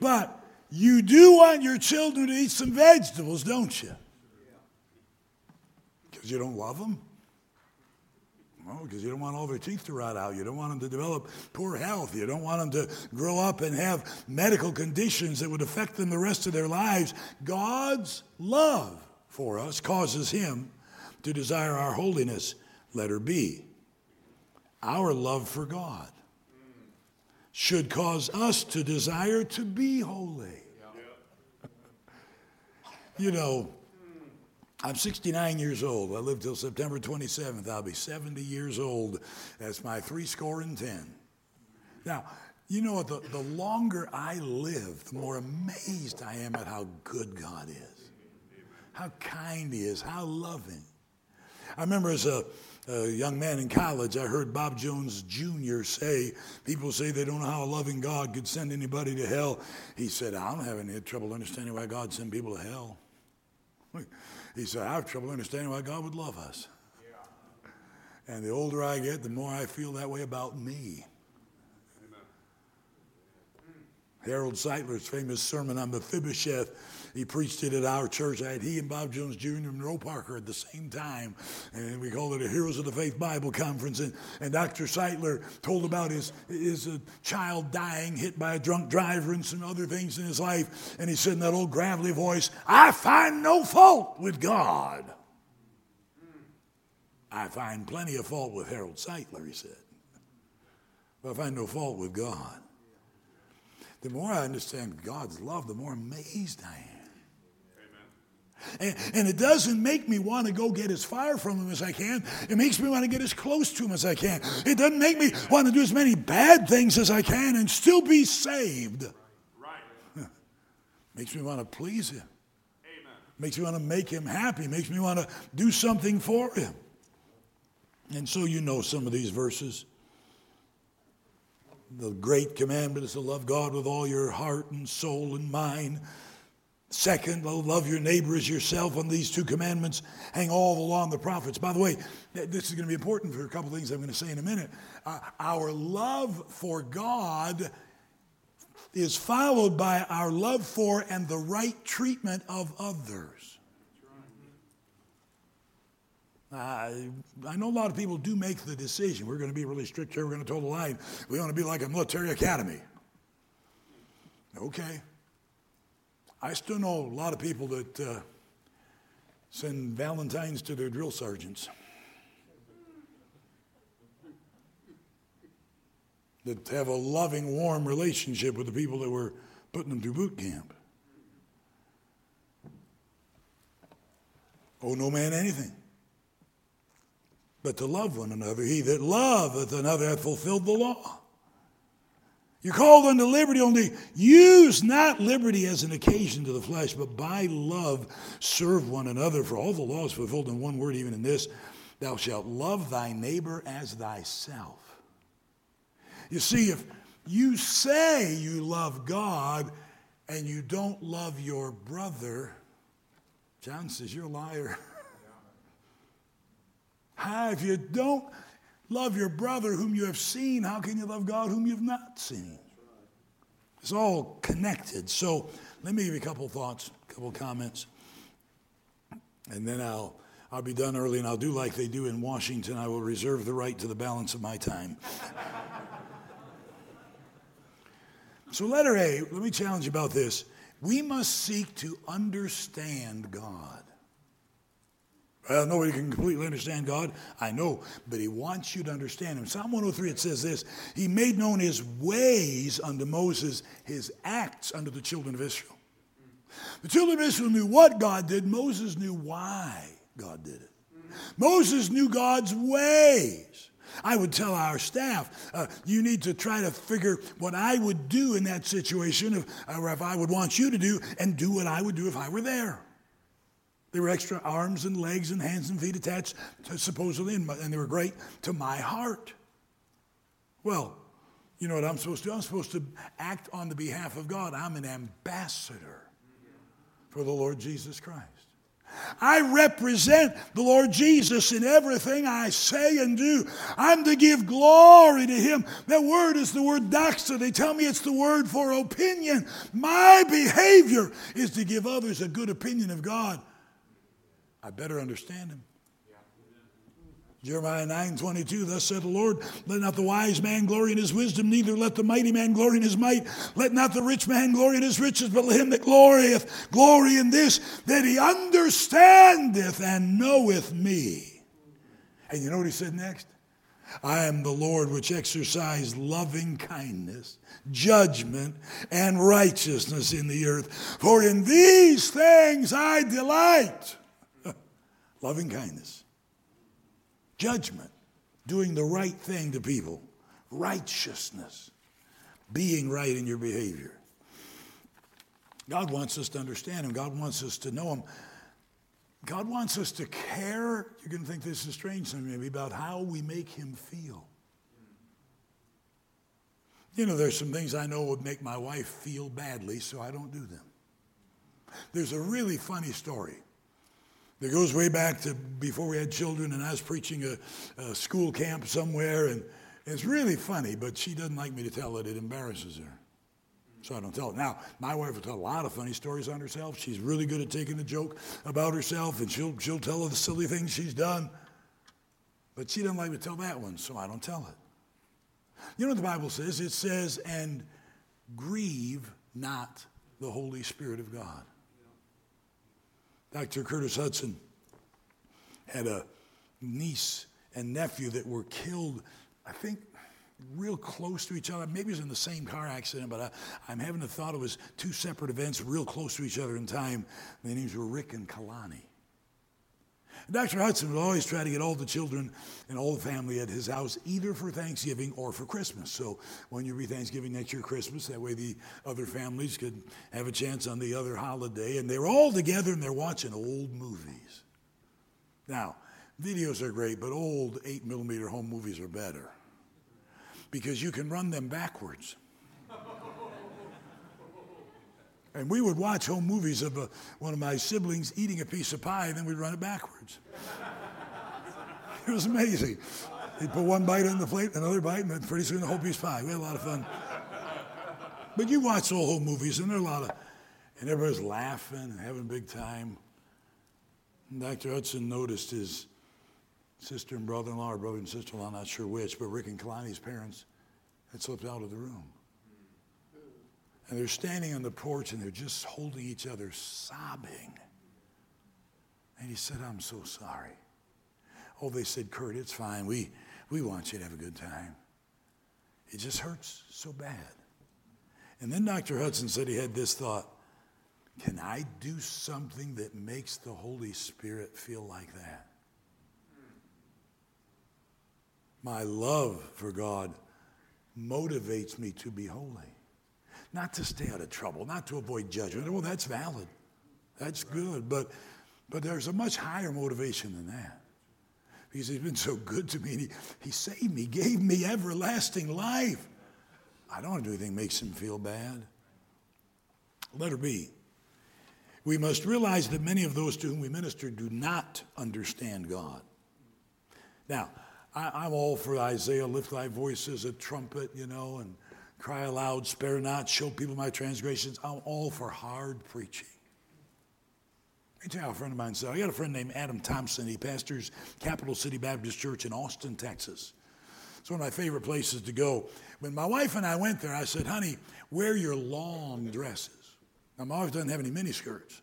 but you do want your children to eat some vegetables, don't you? Because you don't love them? No, because you don't want all their teeth to rot out. You don't want them to develop poor health. You don't want them to grow up and have medical conditions that would affect them the rest of their lives. God's love for us causes him to desire our holiness. Letter B. Our love for God should cause us to desire to be holy. you know, I'm 69 years old. I live till September 27th. I'll be 70 years old. That's my three score and ten. Now, you know what? The, the longer I live, the more amazed I am at how good God is, how kind He is, how loving. I remember as a, a young man in college, I heard Bob Jones Jr. say, People say they don't know how a loving God could send anybody to hell. He said, I don't have any trouble understanding why God sent people to hell. He said, I have trouble understanding why God would love us. Yeah. And the older I get, the more I feel that way about me. Amen. Harold Sightler's famous sermon on Mephibosheth he preached it at our church. I had he and Bob Jones Jr. and Monroe Parker at the same time. And we called it a Heroes of the Faith Bible Conference. And, and Dr. Sightler told about his, his uh, child dying, hit by a drunk driver, and some other things in his life. And he said in that old gravelly voice, I find no fault with God. I find plenty of fault with Harold Sightler, he said. But I find no fault with God. The more I understand God's love, the more amazed I am. And, and, it doesn't make me want to go get as far from him as I can. It makes me want to get as close to him as I can. It doesn't make me want to do as many bad things as I can and still be saved. Right. Makes me want to please him. Amen. Makes me want to make him happy. Makes me want to do something for him. And so you know some of these verses. The great commandment is to love God with all your heart and soul and mind. Second, love your neighbor as yourself. On these two commandments hang all along the prophets. By the way, this is going to be important for a couple things I'm going to say in a minute. Uh, our love for God is followed by our love for and the right treatment of others. I know a lot of people do make the decision. We're going to be really strict here. We're going to toe the line. We want to be like a military academy. Okay. I still know a lot of people that uh, send Valentines to their drill sergeants. That have a loving, warm relationship with the people that were putting them through boot camp. Oh, no man anything but to love one another. He that loveth another hath fulfilled the law. You're called unto liberty, only use not liberty as an occasion to the flesh, but by love serve one another. For all the law is fulfilled in one word, even in this Thou shalt love thy neighbor as thyself. You see, if you say you love God and you don't love your brother, John says you're a liar. How, if you don't love your brother whom you have seen, how can you love God whom you have not seen? It's all connected. So let me give you a couple thoughts, a couple comments, and then I'll I'll be done early, and I'll do like they do in Washington. I will reserve the right to the balance of my time. so, letter A, let me challenge you about this. We must seek to understand God. Well, nobody can completely understand God. I know, but He wants you to understand Him. Psalm 103, it says this He made known His ways unto Moses, His acts unto the children of Israel. The children of Israel knew what God did, Moses knew why God did it. Moses knew God's ways. I would tell our staff, uh, you need to try to figure what I would do in that situation, if, or if I would want you to do, and do what I would do if I were there. There were extra arms and legs and hands and feet attached, to, supposedly, and, and they were great to my heart. Well, you know what I'm supposed to do? I'm supposed to act on the behalf of God. I'm an ambassador for the Lord Jesus Christ. I represent the Lord Jesus in everything I say and do. I'm to give glory to Him. That word is the word doxa. They tell me it's the word for opinion. My behavior is to give others a good opinion of God. I better understand him. Jeremiah 9 22, thus said the Lord, let not the wise man glory in his wisdom, neither let the mighty man glory in his might. Let not the rich man glory in his riches, but let him that glorieth glory in this, that he understandeth and knoweth me. And you know what he said next? I am the Lord which exercise loving kindness, judgment, and righteousness in the earth. For in these things I delight loving kindness, judgment, doing the right thing to people, righteousness, being right in your behavior. God wants us to understand Him. God wants us to know Him. God wants us to care. You're going to think this is strange maybe about how we make Him feel. You know, there's some things I know would make my wife feel badly, so I don't do them. There's a really funny story that goes way back to before we had children, and I was preaching a, a school camp somewhere, and it's really funny, but she doesn't like me to tell it. It embarrasses her. So I don't tell it. Now, my wife will tell a lot of funny stories on herself. She's really good at taking a joke about herself, and she'll, she'll tell the silly things she's done. But she doesn't like me to tell that one, so I don't tell it. You know what the Bible says? It says, and grieve not the Holy Spirit of God. Dr. Curtis Hutson had a niece and nephew that were killed, I think, real close to each other. Maybe it was in the same car accident, but I, am having the thought it was two separate events real close to each other in time. Their names were Rick and Kalani. Dr. Hutson would always try to get all the children and all the family at his house, either for Thanksgiving or for Christmas. So when you be Thanksgiving next year, Christmas, that way the other families could have a chance on the other holiday. And they were all together and they're watching old movies. Now, videos are great, but old 8 millimeter home movies are better. because you can run them backwards. And we would watch home movies of a, uh, one of my siblings eating a piece of pie, and then we'd run it backwards. it was amazing. He'd put one bite on the plate, another bite, and then pretty soon the whole piece of pie. We had a lot of fun. But you watch all home movies, and there are a lot of, and everybody's laughing and having a big time. And Dr. Hutson noticed his sister and brother-in-law, or brother and sister-in-law, not sure which, but Rick and Kalani's parents had slipped out of the room. And they're standing on the porch and they're just holding each other, sobbing. And he said, I'm so sorry. Oh, they said, Kurt, it's fine. We, we want you to have a good time. It just hurts so bad. And then Dr. Hutson said he had this thought Can I do something that makes the Holy Spirit feel like that? My love for God motivates me to be holy, not to stay out of trouble, not to avoid judgment. Well, that's valid. That's good. But, but there's a much higher motivation than that. Because he's been so good to me. He, he saved me, gave me everlasting life. I don't want to do anything that makes him feel bad. Let Letter B. We must realize that many of those to whom we minister do not understand God. Now, I, am all for Isaiah, lift thy voice as a trumpet, you know, and cry aloud, spare not, show people my transgressions. I'm all for hard preaching. Let me tell you a friend of mine said. I got a friend named Adam Thompson. He pastors Capital City Baptist Church in Austin, Texas. It's one of my favorite places to go. When my wife and I went there, I said, honey, wear your long dresses. Now, my wife doesn't have any miniskirts.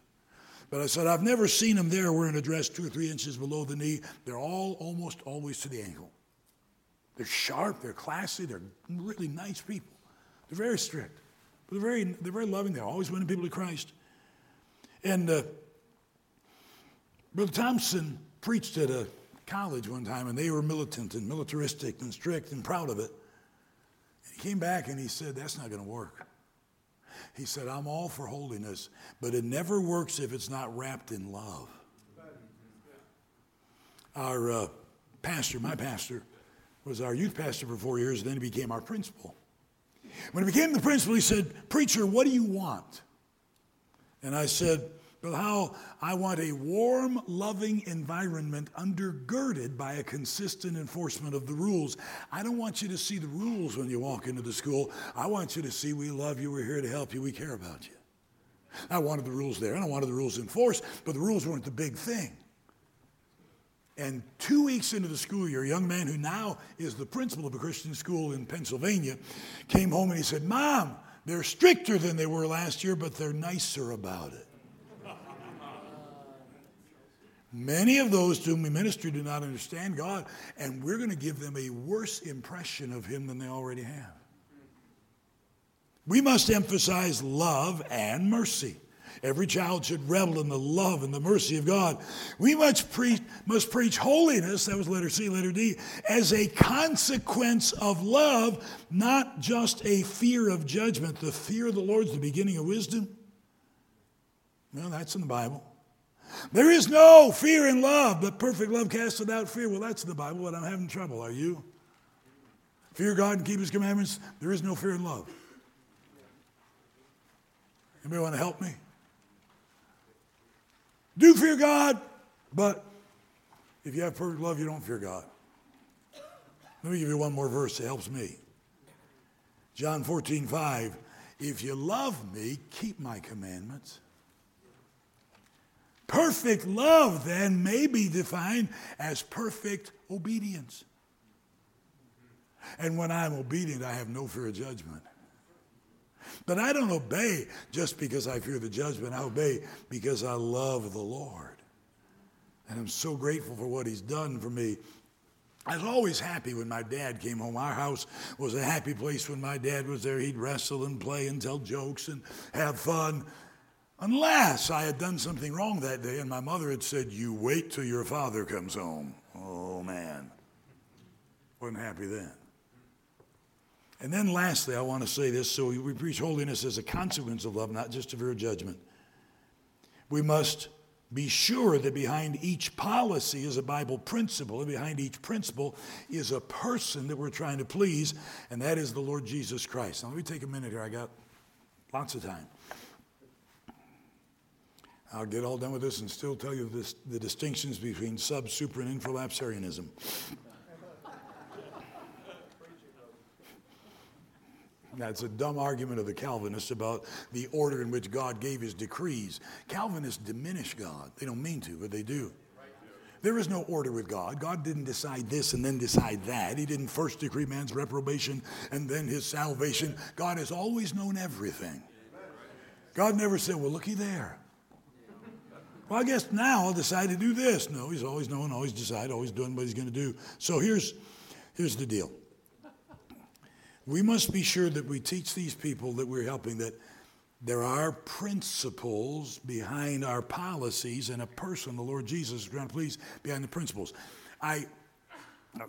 But I said, I've never seen them there wearing a dress two or three inches below the knee. They're all almost always to the ankle. They're sharp, they're classy, they're really nice people. They're very strict. But they're very, they're very loving. They're always winning people to Christ. And uh, Brother Thompson preached at a college one time, and they were militant and militaristic and strict and proud of it. And he came back and he said, That's not going to work. He said, I'm all for holiness, but it never works if it's not wrapped in love. Our uh, pastor, my pastor, was our youth pastor for four years, and then he became our principal. When he became the principal, he said, Preacher, what do you want? And I said, but Howell, I want a warm, loving environment undergirded by a consistent enforcement of the rules. I don't want you to see the rules when you walk into the school. I want you to see we love you, we're here to help you, we care about you. I wanted the rules there, and I wanted the rules enforced, but the rules weren't the big thing. And two weeks into the school year, a young man who now is the principal of a Christian school in Pennsylvania came home and he said, Mom, they're stricter than they were last year, but they're nicer about it. Many of those to whom we minister do not understand God, and we're going to give them a worse impression of Him than they already have. We must emphasize love and mercy. Every child should revel in the love and the mercy of God. We must preach, must preach holiness, that was letter C, letter D, as a consequence of love, not just a fear of judgment. The fear of the Lord is the beginning of wisdom. Well, that's in the Bible. There is no fear in love, but perfect love casts out fear. Well, that's in the Bible, but I'm having trouble. Are you? Fear God and keep his commandments. There is no fear in love. Anybody want to help me? Do fear God, but if you have perfect love, you don't fear God. Let me give you one more verse that helps me. John 14, 5. If you love me, keep my commandments. Perfect love, then, may be defined as perfect obedience. And when I'm obedient, I have no fear of judgment. But I don't obey just because I fear the judgment. I obey because I love the Lord. And I'm so grateful for what He's done for me. I was always happy when my dad came home. Our house was a happy place when my dad was there. He'd wrestle and play and tell jokes and have fun. Unless I had done something wrong that day and my mother had said, You wait till your father comes home. Oh, man. Wasn't happy then. And then lastly, I want to say this so we preach holiness as a consequence of love, not just of judgment. We must Be sure that behind each policy is a Bible principle, and behind each principle is a person that we're trying to please, and that is the Lord Jesus Christ. Now, let me take a minute here. I got lots of time. I'll get all done with this and still tell you this, the distinctions between sub, super, and infralapsarianism. That's a dumb argument of the Calvinists about the order in which God gave his decrees. Calvinists diminish God. They don't mean to, but they do. There is no order with God. God didn't decide this and then decide that. He didn't first decree man's reprobation and then his salvation. God has always known everything. God never said, Well, looky there. Well, I guess now I'll decide to do this. No, he's always known, always decided, always doing what he's going to do. So here's, here's the deal. We must be sure that we teach these people that we're helping that there are principles behind our policies and a person, the Lord Jesus, going to please behind the principles. I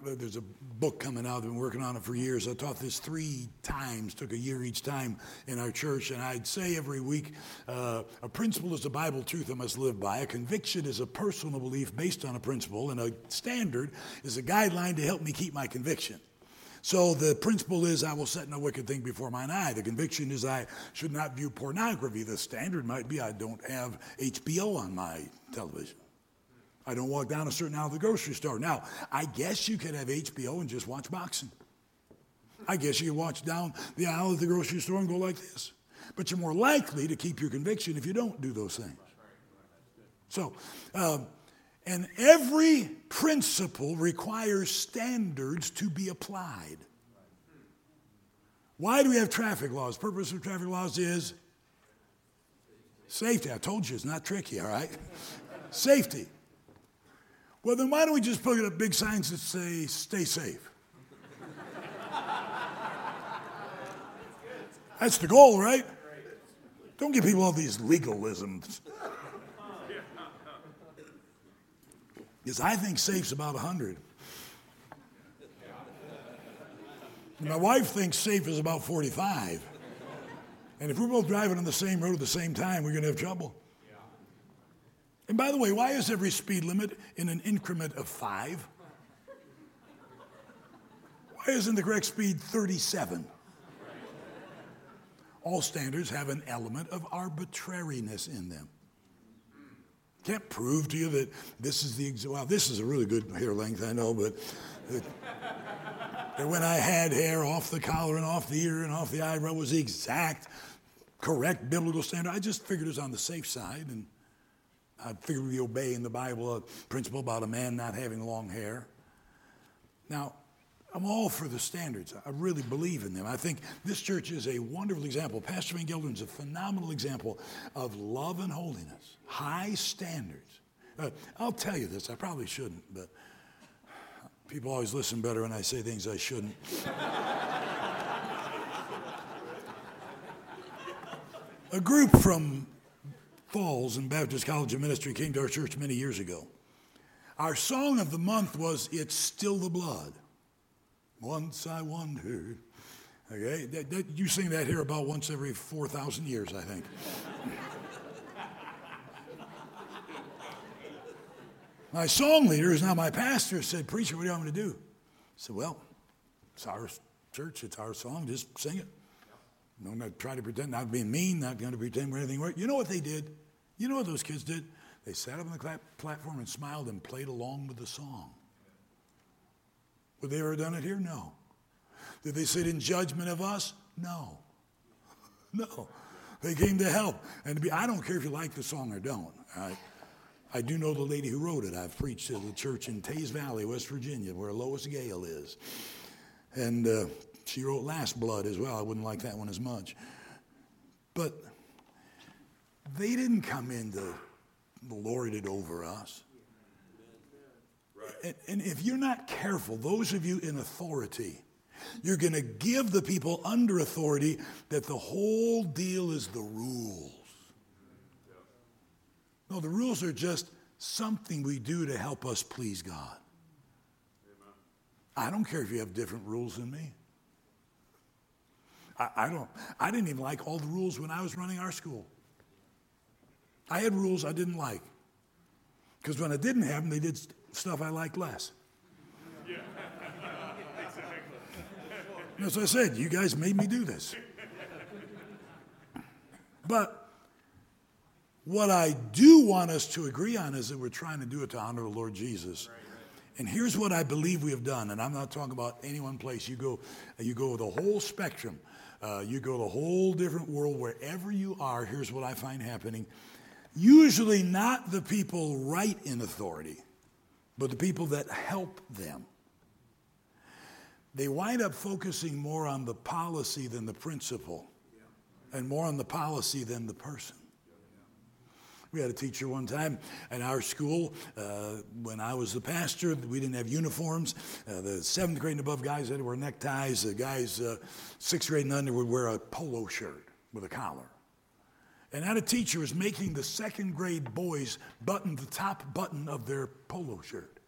there's a book coming out. I've been working on it for years. I taught this three times, took a year each time in our church, and I'd say every week uh, a principle is a Bible truth I must live by. A conviction is a personal belief based on a principle, and a standard is a guideline to help me keep my conviction. So the principle is I will set no wicked thing before mine eye. The conviction is I should not view pornography. The standard might be I don't have HBO on my television. I don't walk down a certain aisle of the grocery store. Now, I guess you could have HBO and just watch boxing. I guess you could watch down the aisle of the grocery store and go like this. But you're more likely to keep your conviction if you don't do those things. So, um, and every principle requires standards to be applied. Why do we have traffic laws? Purpose of traffic laws is safety. I told you it's not tricky, all right? safety. Well, then why don't we just put up big signs that say, stay safe? That's the goal, right? Don't give people all these legalisms. Because I think safe's about 100. My wife thinks safe is about 45. And if we're both driving on the same road at the same time, we're going to have trouble. And by the way, why is every speed limit in an increment of five? Why isn't the correct speed 37? All standards have an element of arbitrariness in them. Can't prove to you that this is the well. This is a really good hair length, I know, but when I had hair off the collar and off the ear and off the eyebrow was the exact correct biblical standard. I just figured it was on the safe side and I figured we obey in the Bible a principle about a man not having long hair. Now, I'm all for the standards. I really believe in them. I think this church is a wonderful example. Pastor Van Gelderen is a phenomenal example of love and holiness, high standards. Uh, I'll tell you this, I probably shouldn't, but people always listen better when I say things I shouldn't. a group from Falls and Baptist College of Ministry came to our church many years ago. Our song of the month was It's Still the Blood. Once I wondered. Okay, that, that, you sing that here about once every 4,000 years, I think. my song leader, who's now my pastor, said, Preacher, what do you want me to do? I said, Well, it's our church, it's our song, just sing it. No, not try to pretend, not being mean, not going to pretend we're anything. You know what they did? You know what those kids did? They sat up on the platform and smiled and played along with the song. Would they ever done it here? No. Did they sit in judgment of us? No. No. They came to help. And to be, I don't care if you like the song or don't. I, do know the lady who wrote it. I've preached at the church in Teays Valley, West Virginia, where Lois Gale is. And uh, she wrote Last Blood as well. I wouldn't like that one as much. But they didn't come in to lord it over us. And, if you're not careful, those of you in authority, you're going to give the people under authority that the whole deal is the rules. No, the rules are just something we do to help us please God. I don't care if you have different rules than me. I, I, don't, I didn't even like all the rules when I was running our school. I had rules I didn't like. Because when I didn't have them, they did stuff I like less. Yeah. exactly. As I said, you guys made me do this. But what I do want us to agree on is that we're trying to do it to honor the Lord Jesus. And here's what I believe we have done, and I'm not talking about any one place. You go, you go the whole spectrum. Uh, you go the whole different world, wherever you are. Here's what I find happening. Usually, not the people right in authority, but the people that help them. They wind up focusing more on the policy than the principle, and more on the policy than the person. We had a teacher one time at our school uh, when I was the pastor. We didn't have uniforms. Uh, the seventh grade and above guys had to wear neckties. The guys uh, sixth grade and under would wear a polo shirt with a collar. And that a teacher is making the second grade boys button the top button of their polo shirt.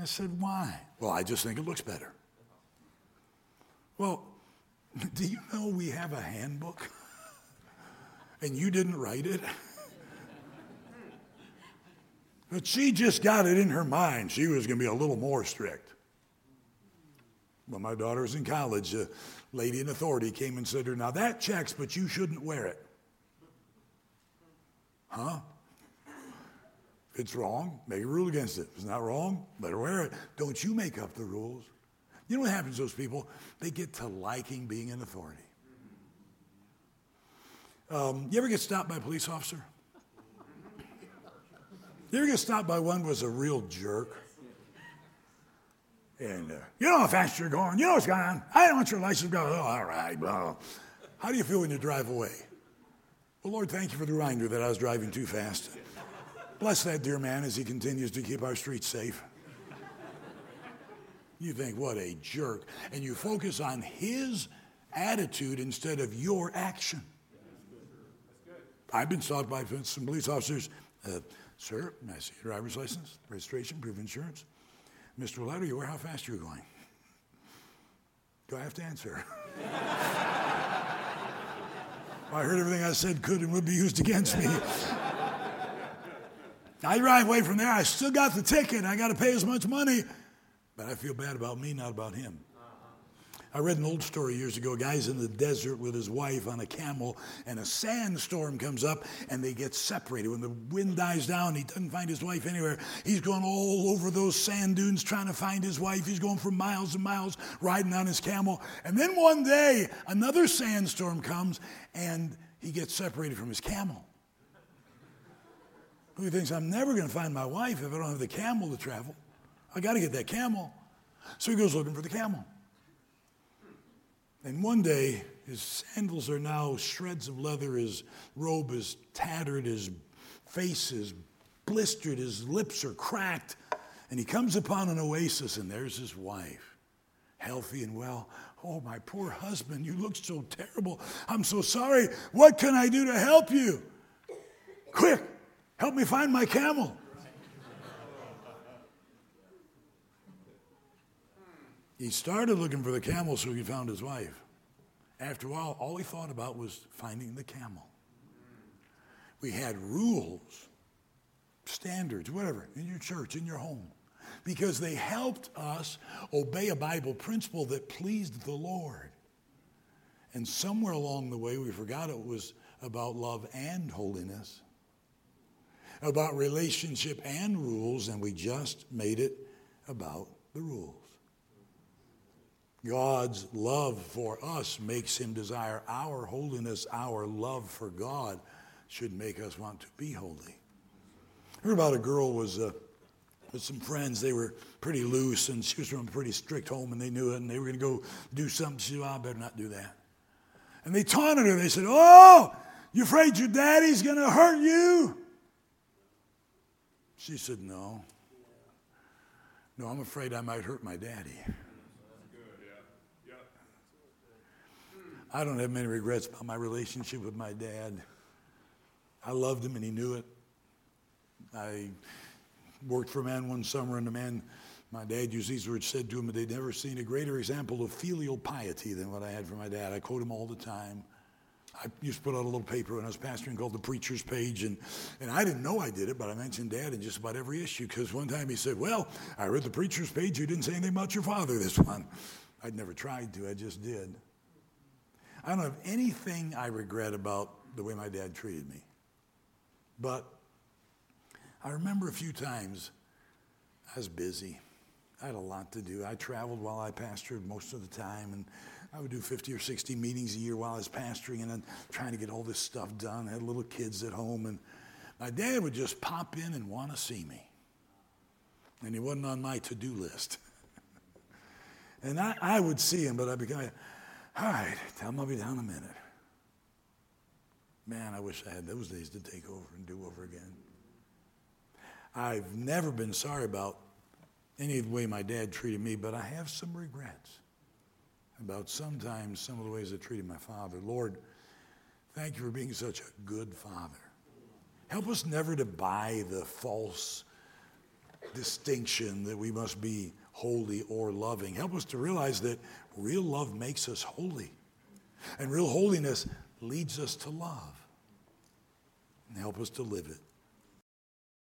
I said, why? Well, I just think it looks better. Well, do you know we have a handbook? and you didn't write it? But she just got it in her mind. She was going to be a little more strict. When my daughter was in college, a lady in authority came and said to her, Now that checks, but you shouldn't wear it. Huh? If it's wrong, make a rule against it. If it's not wrong, let her wear it. Don't you make up the rules. You know what happens to those people? They get to liking being in authority. Um, you ever get stopped by a police officer? You ever get stopped by one who was a real jerk? And uh, you know how fast you're going. You know what's going on. I don't want your license go. Oh, all right. Well, how do you feel when you drive away? Lord, thank you for the reminder that I was driving too fast. Bless that dear man as he continues to keep our streets safe. You think, what a jerk. And you focus on his attitude instead of your action. I've been stopped by some police officers. Uh, Sir, I see your driver's license, registration, proof of insurance? Mr. Willett, are you aware how fast you're going? Do I have to answer? I heard everything I said could and would be used against me. I drive away from there. I still got the ticket. I got to pay as much money. But I feel bad about me, not about him. I read an old story years ago. A guy's in the desert with his wife on a camel, and a sandstorm comes up, and they get separated. When the wind dies down, he doesn't find his wife anywhere. He's going all over those sand dunes trying to find his wife. He's going for miles and miles riding on his camel. And then one day, another sandstorm comes, and he gets separated from his camel. Who thinks I'm never going to find my wife if I don't have the camel to travel? I got to get that camel. So he goes looking for the camel. And one day, his sandals are now shreds of leather, his robe is tattered, his face is blistered, his lips are cracked. And he comes upon an oasis, and there's his wife, healthy and well. Oh, my poor husband, you look so terrible. I'm so sorry. What can I do to help you? Quick, help me find my camel. He started looking for the camel, so he found his wife. After a while, all he thought about was finding the camel. We had rules, standards, whatever, in your church, in your home, because they helped us obey a Bible principle that pleased the Lord. And somewhere along the way, we forgot it was about love and holiness, about relationship and rules, and we just made it about the rules. God's love for us makes him desire our holiness, our love for God should make us want to be holy. I heard about a girl was uh, with some friends. They were pretty loose, and she was from a pretty strict home, and they knew it, and they were going to go do something. She said, I better not do that. And they taunted her. They said, Oh, you afraid your daddy's going to hurt you? She said, No. No, I'm afraid I might hurt my daddy. I don't have many regrets about my relationship with my dad. I loved him and he knew it. I worked for a man one summer, and the man, my dad used these words, said to him that they'd never seen a greater example of filial piety than what I had for my dad. I quote him all the time. I used to put out a little paper when I was pastoring called the Preacher's Page, and, and I didn't know I did it, but I mentioned Dad in just about every issue because one time he said, Well, I read the Preacher's Page, you didn't say anything about your father this one. I'd never tried to, I just did. I don't have anything I regret about the way my dad treated me. But I remember a few times I was busy. I had a lot to do. I traveled while I pastored most of the time, and I would do 50 or 60 meetings a year while I was pastoring and then trying to get all this stuff done. I had little kids at home, and my dad would just pop in and want to see me. And he wasn't on my to do list. and I, I would see him, but I'd be going, all right, tell him I'll be down in a minute. Man, I wish I had those days to take over and do over again. I've never been sorry about any of the way my dad treated me, but I have some regrets about sometimes some of the ways I treated my father. Lord, thank you for being such a good father. Help us never to buy the false distinction that we must be holy or loving. Help us to realize that real love makes us holy, and real holiness leads us to love. And help us to live it.